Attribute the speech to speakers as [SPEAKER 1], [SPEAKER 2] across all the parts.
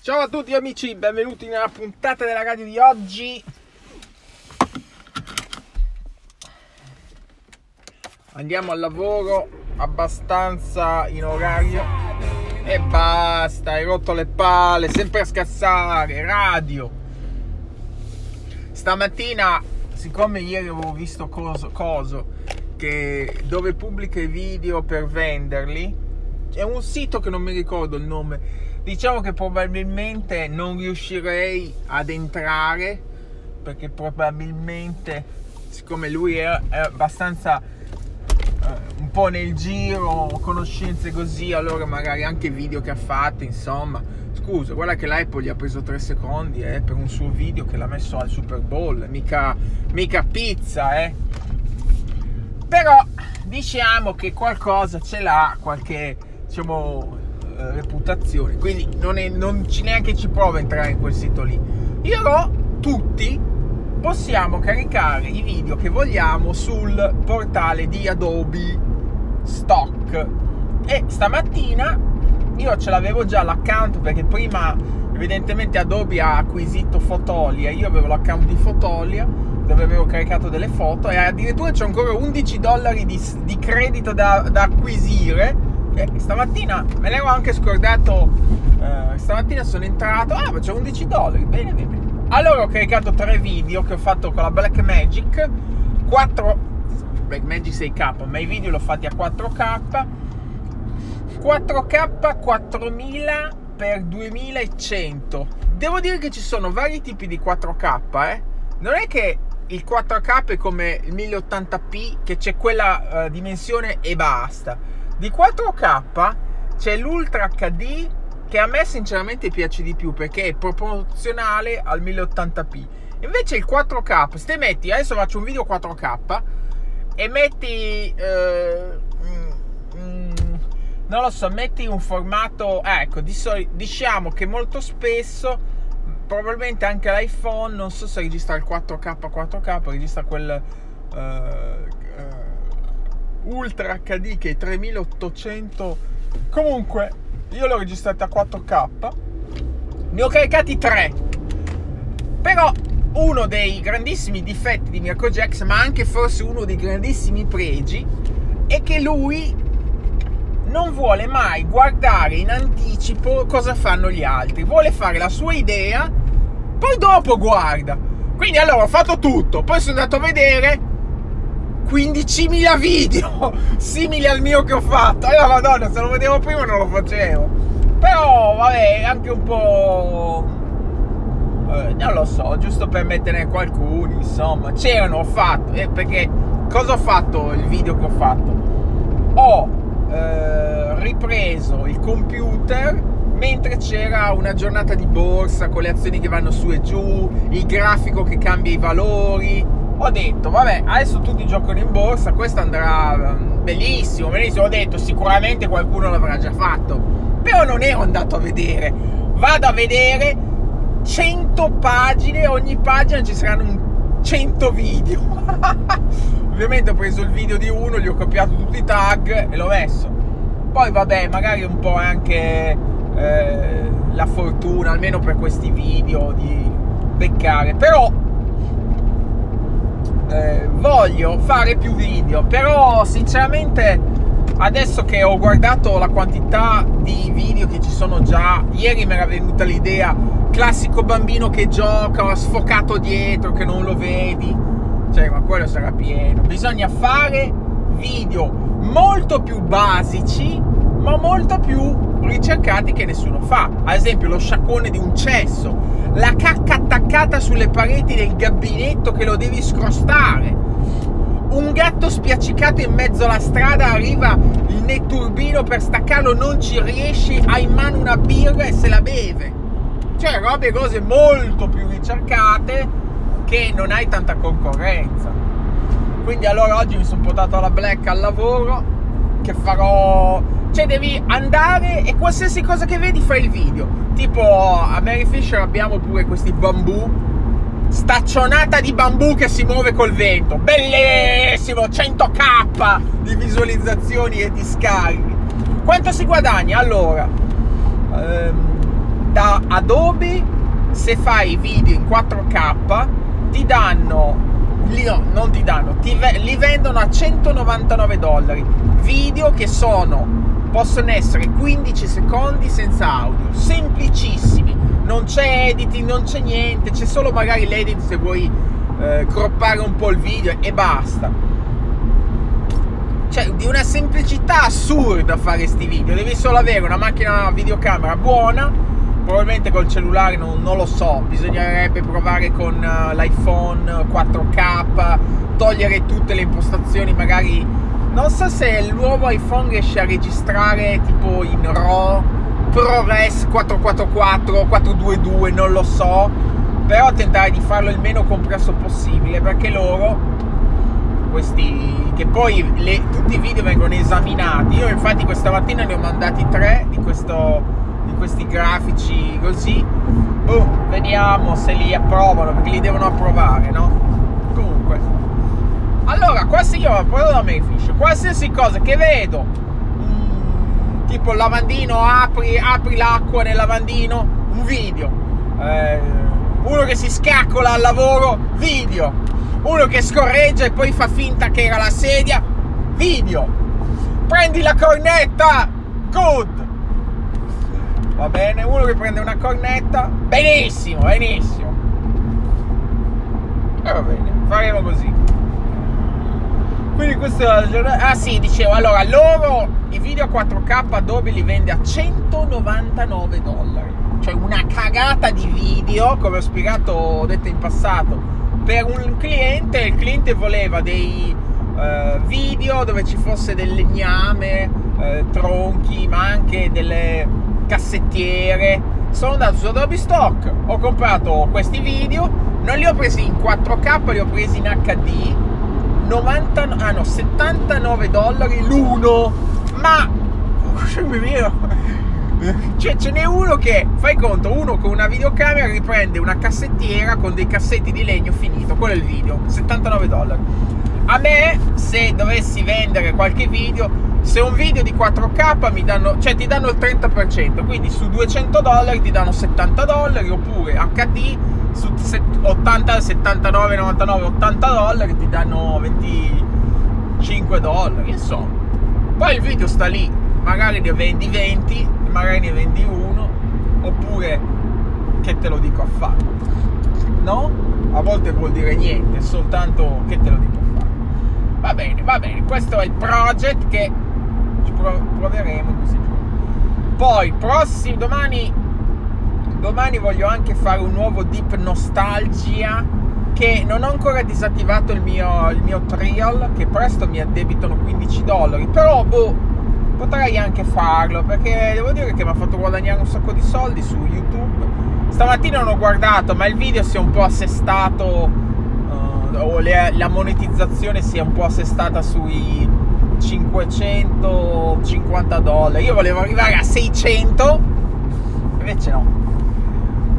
[SPEAKER 1] Ciao a tutti amici, benvenuti nella puntata della radio di oggi. Andiamo al lavoro abbastanza in orario e basta, hai rotto le palle, sempre a scassare, radio. Stamattina, siccome ieri avevo visto coso, coso che dove pubblica i video per venderli, è un sito che non mi ricordo il nome. Diciamo che probabilmente non riuscirei ad entrare perché probabilmente, siccome lui è, è abbastanza eh, un po' nel giro, conoscenze così, allora magari anche video che ha fatto, insomma. Scusa, guarda che l'Apple gli ha preso 3 secondi eh, per un suo video che l'ha messo al Super Bowl, mica, mica pizza, eh. Però diciamo che qualcosa ce l'ha, qualche diciamo, reputazione. Quindi non, è, non ci neanche ci prova a entrare in quel sito lì. Io tutti possiamo caricare i video che vogliamo sul portale di Adobe Stock. E stamattina io ce l'avevo già l'account perché prima evidentemente Adobe ha acquisito Fotolia, io avevo l'account di Fotolia dove avevo caricato delle foto e addirittura c'è ancora 11 dollari di, di credito da, da acquisire eh, stamattina me l'ero anche scordato. Eh, stamattina sono entrato. Ah, ma c'è 11 dollari. Bene, bene. Allora ho caricato tre video che ho fatto con la Black Magic. 4 Black Magic 6K, ma i video l'ho fatti a 4K. 4K 4000 per 2100. Devo dire che ci sono vari tipi di 4K, eh. Non è che il 4K è come il 1080p, che c'è quella uh, dimensione e basta di 4K c'è l'Ultra HD che a me sinceramente piace di più perché è proporzionale al 1080p. Invece il 4K, se metti, adesso faccio un video 4K e metti, eh, mm, mm, non lo so, metti un formato, ecco, di soli, diciamo che molto spesso, probabilmente anche l'iPhone, non so se registra il 4K 4K, registra quel... Eh, Ultra HD che è 3800 comunque io l'ho registrata a 4K ne ho caricati 3 però uno dei grandissimi difetti di Mirko Jax ma anche forse uno dei grandissimi pregi è che lui non vuole mai guardare in anticipo cosa fanno gli altri. Vuole fare la sua idea poi dopo guarda. Quindi allora ho fatto tutto poi sono andato a vedere 15.000 video simili al mio che ho fatto. Allora, madonna, se lo vedevo prima non lo facevo. Però, vabbè, anche un po'. Eh, non lo so, giusto per metterne qualcuno, insomma. C'erano, ho fatto. Eh, perché cosa ho fatto il video che ho fatto? Ho eh, ripreso il computer mentre c'era una giornata di borsa con le azioni che vanno su e giù, il grafico che cambia i valori ho detto, vabbè, adesso tutti giocano in borsa, questo andrà mm, benissimo, benissimo. Ho detto, sicuramente qualcuno l'avrà già fatto. Però non ero andato a vedere. Vado a vedere 100 pagine, ogni pagina ci saranno 100 video. Ovviamente ho preso il video di uno, gli ho copiato tutti i tag e l'ho messo. Poi vabbè, magari un po' anche eh, la fortuna, almeno per questi video, di beccare. Però eh, voglio fare più video, però sinceramente adesso che ho guardato la quantità di video che ci sono già, ieri mi era venuta l'idea, classico bambino che gioca, sfocato dietro, che non lo vedi, cioè ma quello sarà pieno, bisogna fare video molto più basici, ma molto più ricercati che nessuno fa. Ad esempio lo sciacquone di un cesso, la cacca attaccata sulle pareti del gabinetto che lo devi scrostare. Un gatto spiaccicato in mezzo alla strada, arriva il netturbino per staccarlo, non ci riesci, ha in mano una birra e se la beve. Cioè robe cose molto più ricercate che non hai tanta concorrenza. Quindi allora oggi mi sono portato alla black al lavoro che farò cioè devi andare e qualsiasi cosa che vedi fai il video. Tipo a Mary Fisher abbiamo pure questi bambù. Staccionata di bambù che si muove col vento. Bellissimo! 100k di visualizzazioni e di scarichi. Quanto si guadagna? Allora, ehm, da Adobe se fai video in 4K ti danno no, non ti danno, ti, li vendono a 199 dollari. Video che sono possono essere 15 secondi senza audio, semplicissimi, non c'è editing, non c'è niente, c'è solo magari l'edit se vuoi eh, croppare un po' il video e basta. Cioè, di una semplicità assurda fare questi video, devi solo avere una macchina videocamera buona, probabilmente col cellulare non, non lo so, bisognerebbe provare con uh, l'iPhone 4K, togliere tutte le impostazioni magari non so se il nuovo iPhone riesce a registrare tipo in RAW, ProRes 444, 422, non lo so. Però tentare di farlo il meno compresso possibile perché loro, questi, che poi le, tutti i video vengono esaminati. Io infatti questa mattina ne ho mandati tre di, questo, di questi grafici così. Boh, vediamo se li approvano perché li devono approvare, no? Allora, io proprio da me fish, qualsiasi cosa che vedo, mm, tipo il lavandino, apri, apri l'acqua nel lavandino, un video. Eh, uno che si scaccola al lavoro, video. Uno che scorreggia e poi fa finta che era la sedia, video. Prendi la cornetta, good. Va bene, uno che prende una cornetta, benissimo, benissimo. E va bene, faremo così. Quindi questo è la giornata. Ah sì, dicevo, allora loro i video 4K Adobe li vende a 199 dollari. Cioè una cagata di video, come ho spiegato, ho detto in passato, per un cliente, il cliente voleva dei uh, video dove ci fosse del legname, uh, tronchi, ma anche delle cassettiere. Sono andato su Adobe Stock, ho comprato questi video, non li ho presi in 4K, li ho presi in HD 90, ah no, 79 dollari l'uno. Ma cioè, ce n'è uno che, fai conto, uno con una videocamera riprende una cassettiera con dei cassetti di legno finito, quello è il video, 79 dollari. A me, se dovessi vendere qualche video, se un video di 4K mi danno, cioè ti danno il 30%, quindi su 200 dollari ti danno 70 dollari, oppure HD su 80, 79, 99, 80 dollari ti danno 25 dollari, insomma. Poi il video sta lì, magari ne vendi 20, magari ne vendi uno, oppure che te lo dico a fare. No? A volte vuol dire niente, soltanto che te lo dico a fare. Va bene, va bene, questo è il project che ci proveremo questi. Poi, prossimo domani domani voglio anche fare un nuovo deep nostalgia che non ho ancora disattivato il mio, il mio trial che presto mi addebitano 15 dollari però boh potrei anche farlo perché devo dire che mi ha fatto guadagnare un sacco di soldi su youtube. Stamattina non ho guardato ma il video si è un po' assestato uh, o le, la monetizzazione si è un po' assestata sui 550 dollari. Io volevo arrivare a 600 invece no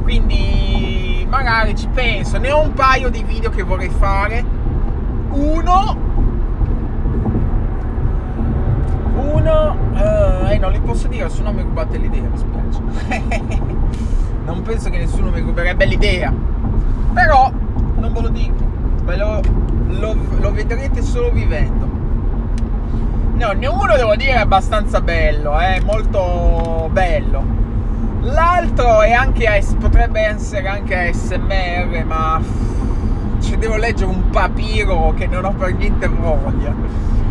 [SPEAKER 1] quindi magari ci penso. Ne ho un paio di video che vorrei fare. Uno. Uno uh, eh non li posso dire se no mi rubate l'idea mi spiace. Non penso che nessuno mi ruberebbe l'idea. Però non ve lo dico ve lo, lo, lo vedrete solo vivendo. No ne uno devo dire abbastanza bello è eh, molto bello L'altro anche potrebbe essere anche ASMR, ma ci devo leggere un papiro che non ho per niente voglia.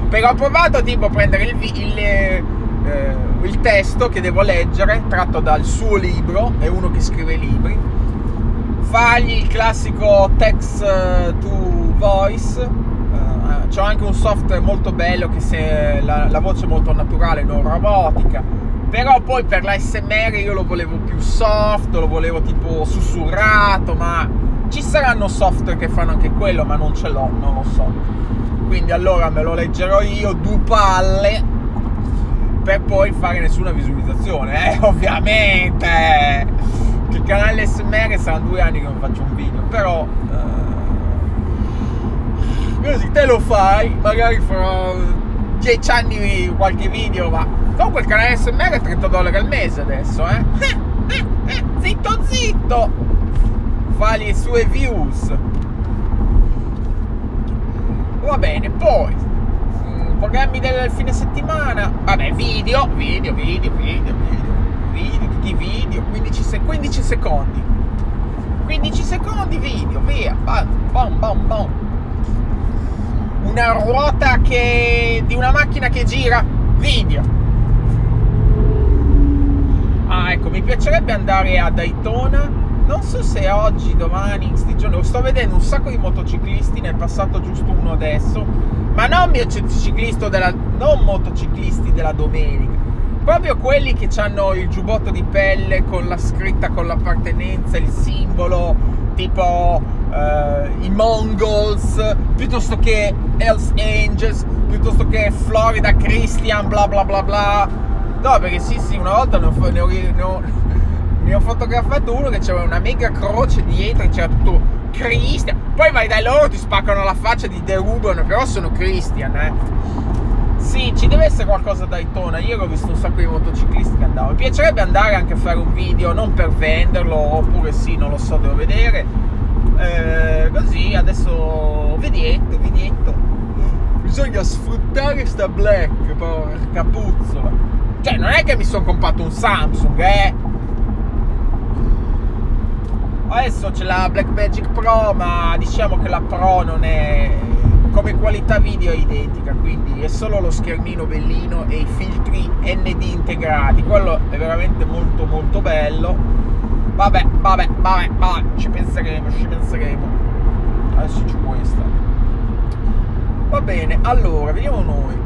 [SPEAKER 1] Però ho provato tipo a prendere il, il, eh, il testo che devo leggere, tratto dal suo libro, è uno che scrive libri, fargli il classico text eh, to voice. Uh, c'ho anche un software molto bello che se la, la voce è molto naturale, non robotica però poi per l'ASMR io lo volevo più soft, lo volevo tipo sussurrato, ma ci saranno software che fanno anche quello, ma non ce l'ho, non lo so. Quindi allora me lo leggerò io, due palle, per poi fare nessuna visualizzazione, eh, ovviamente. Che il canale ASMR saranno due anni che non faccio un video, però... Eh, così te lo fai, magari fra dieci anni qualche video, ma Comunque il canale SMR è 30 dollari al mese adesso, eh? eh, zitto Giusto, fa le sue views. Va bene, poi mm, programmi del fine settimana. Vabbè, video, video, video, video, video, video, tutti i video, 15, se- 15 secondi. 15 secondi video, via, bam, bam, bam, bam. Una ruota che di una macchina che gira, video. Ecco, mi piacerebbe andare a Daytona. Non so se oggi, domani, in sti giorni. Sto vedendo un sacco di motociclisti, nel passato giusto uno adesso. Ma non motociclisti della, non motociclisti della domenica. Proprio quelli che hanno il giubbotto di pelle con la scritta con l'appartenenza, il simbolo, tipo eh, i Mongols, piuttosto che Hells Angels, piuttosto che Florida Christian, bla bla bla bla. No, perché sì, sì, una volta ne ho, ne ho, ne ho, ne ho fotografato uno che c'era una mega croce dietro e c'era tutto Christian. Poi vai da loro, ti spaccano la faccia, ti derubano, però sono Christian, eh. Sì, ci deve essere qualcosa da Daytona. Io ho visto un sacco di motociclisti che andavano. Mi piacerebbe andare anche a fare un video, non per venderlo, oppure sì, non lo so, devo vedere. Eh, così, adesso vedietto, vedietto. Bisogna sfruttare sta black, porca puzzola. Cioè, non è che mi sono comprato un Samsung, eh. Adesso c'è la Blackmagic Pro, ma diciamo che la Pro non è come qualità video è identica, quindi è solo lo schermino bellino e i filtri ND integrati. Quello è veramente molto molto bello. Vabbè, vabbè, vabbè, vabbè, ci penseremo, ci penseremo. Adesso c'è questa. Va bene, allora, vediamo noi.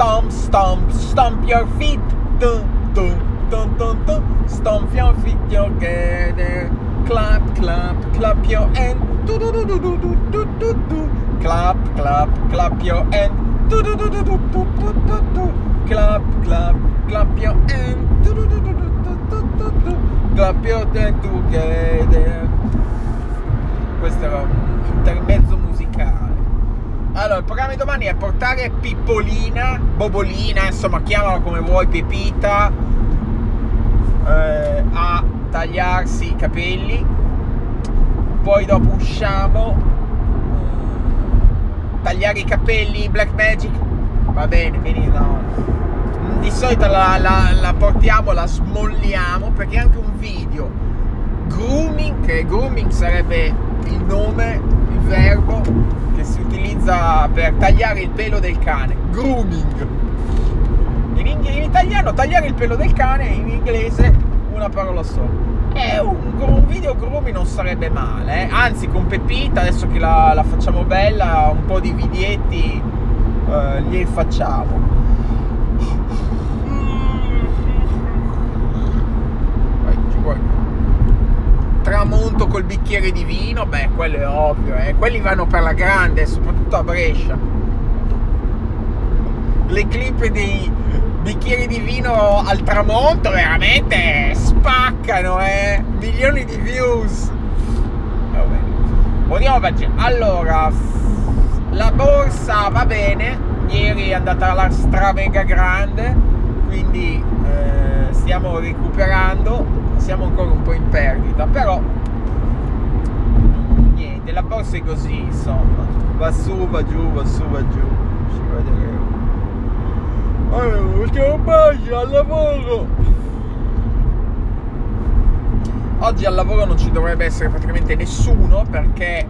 [SPEAKER 1] Stomp, stomp, stomp your feet. Dun, dun, dun, dun, dun. Stomp your feet together. Clap, clap, clap your hand. Do, do, do, do, do, do, do, do, do. Clap, clap, clap your hand. Do, do, do, do, do, do, do, do, do. Clap, clap, clap your hand. Do, do, do, do, do, do, do, do, do. Clap your hand together. Questo era un intermezzo musicale. Allora, il programma di domani è portare Pippolina, Bobolina, insomma, chiamala come vuoi, Pepita, eh, a tagliarsi i capelli. Poi dopo usciamo. tagliare i capelli, Black Magic. Va bene, vieni, no. Di solito la, la- la portiamo, la smolliamo perché è anche un video. Grooming, che grooming sarebbe il nome, il verbo che si utilizza per tagliare il pelo del cane. Grooming. In, ing- in italiano tagliare il pelo del cane, in inglese una parola sola. E un, un video grooming non sarebbe male, eh. anzi con Pepita, adesso che la, la facciamo bella, un po' di videetti eh, li facciamo. Vai, ci vuoi? Tramonto col bicchiere di vino, beh, quello è ovvio, eh. quelli vanno per la grande, soprattutto a Brescia. Le clip dei bicchieri di vino al tramonto veramente spaccano, eh. Milioni di views. Va bene. Vogliamo vedere. Allora, la borsa va bene. Ieri è andata alla stra mega grande, quindi eh, stiamo recuperando. Siamo ancora un po' in perdita, però niente, la borsa è così, insomma. Va su, va giù, va su, va giù. Ci vedremo. Allora, ultimo bacio al lavoro. Oggi al lavoro non ci dovrebbe essere praticamente nessuno perché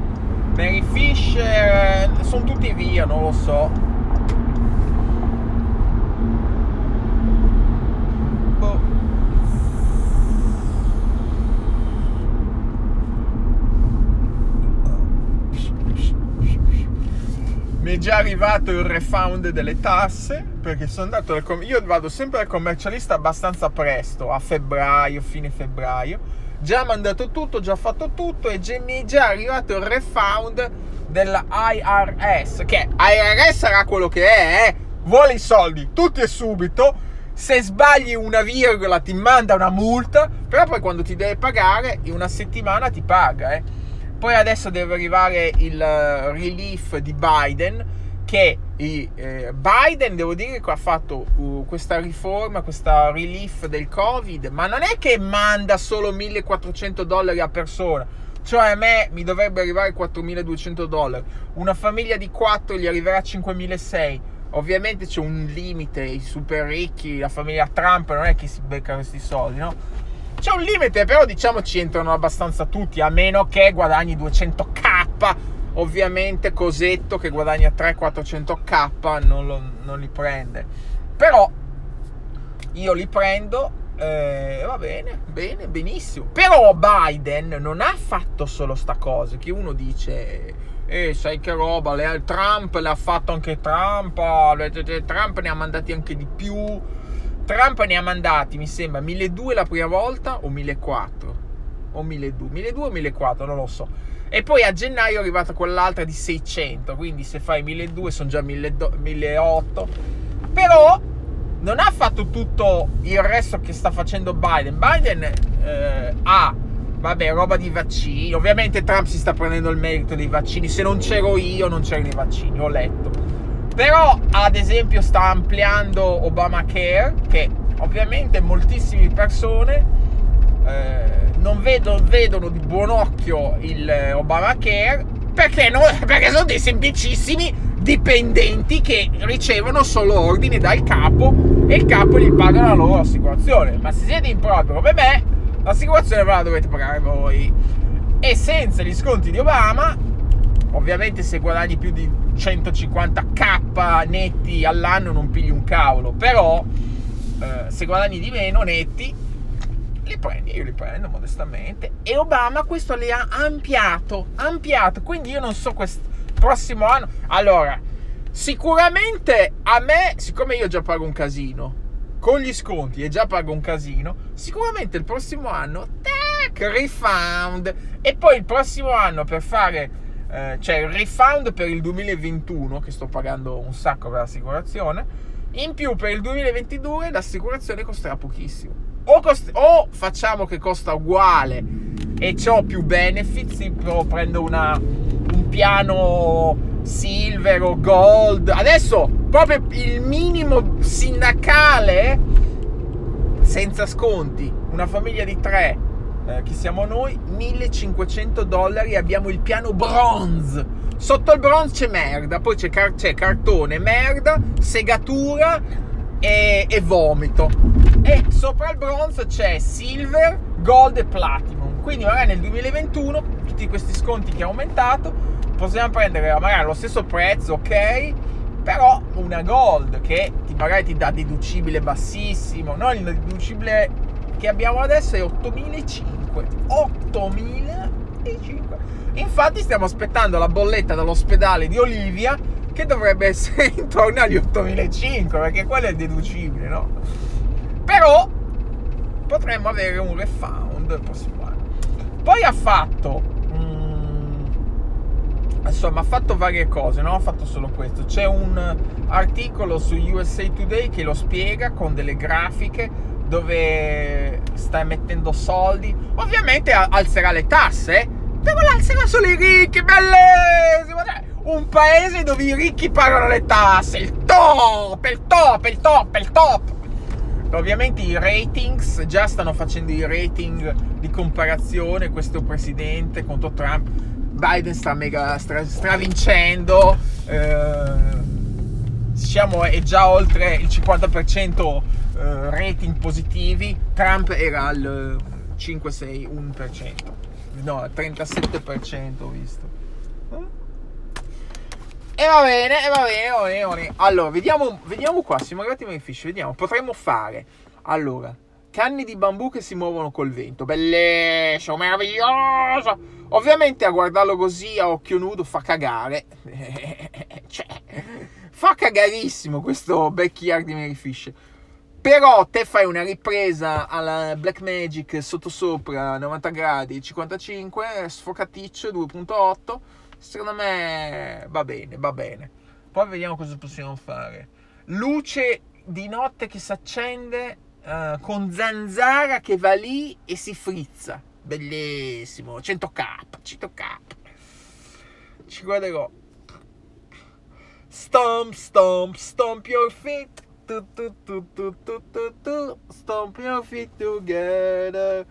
[SPEAKER 1] Mary Fisher sono tutti via, non lo so. Mi è già arrivato il refund delle tasse perché sono andato al com- io vado sempre al commercialista abbastanza presto, a febbraio, fine febbraio. Già mandato tutto, già fatto tutto e già- mi è già arrivato il refund della IRS, che IRS sarà quello che è, eh? vuole i soldi tutti e subito. Se sbagli una virgola ti manda una multa, però poi quando ti deve pagare in una settimana ti paga, eh. Poi adesso deve arrivare il eh, relief di Biden che eh, Biden, devo dire che ha fatto uh, questa riforma, questa relief del Covid, ma non è che manda solo 1400 dollari a persona. Cioè a me mi dovrebbe arrivare 4200 dollari. Una famiglia di 4 gli arriverà 5600 Ovviamente c'è un limite, i super ricchi, la famiglia Trump non è che si becca questi soldi, no? C'è un limite, però diciamo ci entrano abbastanza tutti, a meno che guadagni 200k. Ovviamente Cosetto che guadagna 300-400k non, lo, non li prende. Però io li prendo eh, va bene, bene, benissimo. Però Biden non ha fatto solo sta cosa, che uno dice e sai che roba, le, Trump l'ha fatto anche Trump, Trump ne ha mandati anche di più. Trump ne ha mandati, mi sembra, 1200 la prima volta o 1400? O 1200, 1200 o 1400, non lo so. E poi a gennaio è arrivata quell'altra di 600, quindi se fai 1200 sono già 1800. Però non ha fatto tutto il resto che sta facendo Biden. Biden eh, ha Vabbè, roba di vaccini. Ovviamente Trump si sta prendendo il merito dei vaccini. Se non c'ero io, non c'erano i vaccini, ho letto. Però, ad esempio, sta ampliando Obamacare, che ovviamente moltissime persone eh, non vedono, vedono, di buon occhio il eh, Obamacare perché, non, perché sono dei semplicissimi dipendenti che ricevono solo ordini dal capo e il capo gli paga la loro assicurazione. Ma se siete in proprio come me l'assicurazione ve la dovete pagare voi. E senza gli sconti di Obama, ovviamente se guadagni più di 150k netti all'anno non pigli un cavolo, però eh, se guadagni di meno netti, li prendi, io li prendo modestamente. E Obama questo li ha ampliato, ampliato, quindi io non so questo prossimo anno. Allora, sicuramente a me, siccome io già pago un casino, con gli sconti e già pago un casino, sicuramente il prossimo anno, tac, refund. E poi il prossimo anno per fare, eh, cioè il refund per il 2021, che sto pagando un sacco per l'assicurazione, in più per il 2022 l'assicurazione costerà pochissimo. O, cost- o facciamo che costa uguale e ho più benefits, però prendo una, un piano silver o gold. Adesso proprio il minimo sindacale senza sconti. Una famiglia di tre, eh, che siamo noi, 1500 dollari. Abbiamo il piano bronze. Sotto il bronze c'è merda, poi c'è, car- c'è cartone, merda, segatura e-, e vomito. E sopra il bronze c'è silver, gold e platinum. Quindi magari nel 2021 tutti questi sconti che ha aumentato possiamo prendere magari allo stesso prezzo, ok? Però una gold che ti, magari ti dà deducibile bassissimo. Noi il deducibile che abbiamo adesso è 8.500. 8.500. Infatti stiamo aspettando la bolletta dall'ospedale di Olivia che dovrebbe essere intorno agli 8.500 perché quello è deducibile, no? Però potremmo avere un refund prossimo anno. Poi ha fatto insomma ha fatto varie cose, non ha fatto solo questo. C'è un articolo su USA Today che lo spiega con delle grafiche dove sta mettendo soldi. Ovviamente alzerà le tasse, però l'alzerà solo i ricchi, bellissimo! Un paese dove i ricchi pagano le tasse, il top, il top, il top, il top! Ovviamente i ratings, già stanno facendo i rating di comparazione, questo presidente contro Trump Biden sta mega stra, stravincendo, eh, diciamo è già oltre il 50% eh, rating positivi, Trump era al 5, 6, 1%, no, 37% ho visto. E va bene, e va bene, va bene, va bene. Allora, vediamo, vediamo qua, siamo arrivati ai fish, vediamo, potremmo fare, allora, canni di bambù che si muovono col vento, bellissimo, meraviglioso! Ovviamente a guardarlo così a occhio nudo fa cagare. cioè, fa cagarissimo questo backyard di Mary Fish. Però te fai una ripresa alla Black Magic sottosopra 90 gradi 55, sfocaticcio 2.8. Secondo me va bene, va bene. Poi vediamo cosa possiamo fare. Luce di notte che si accende uh, con zanzara che va lì e si frizza bellissimo 100k 100k ci guarderò Stomp, stomp, stomp your feet. Tu, tu, tu, tu, tu, tu, tu. Stomp your feet together.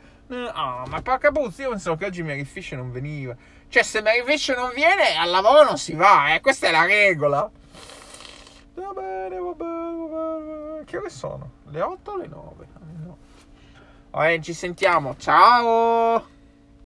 [SPEAKER 1] Ah, ma porca puzza, io pensavo che oggi Mary Fish non veniva. Cioè, se Mary Fish non viene, al lavoro non si va, eh. Questa è la regola. Va bene, va bene, va bene. Che ore sono? Le 8 o le 9? No. Vabbè, ci sentiamo. Ciao!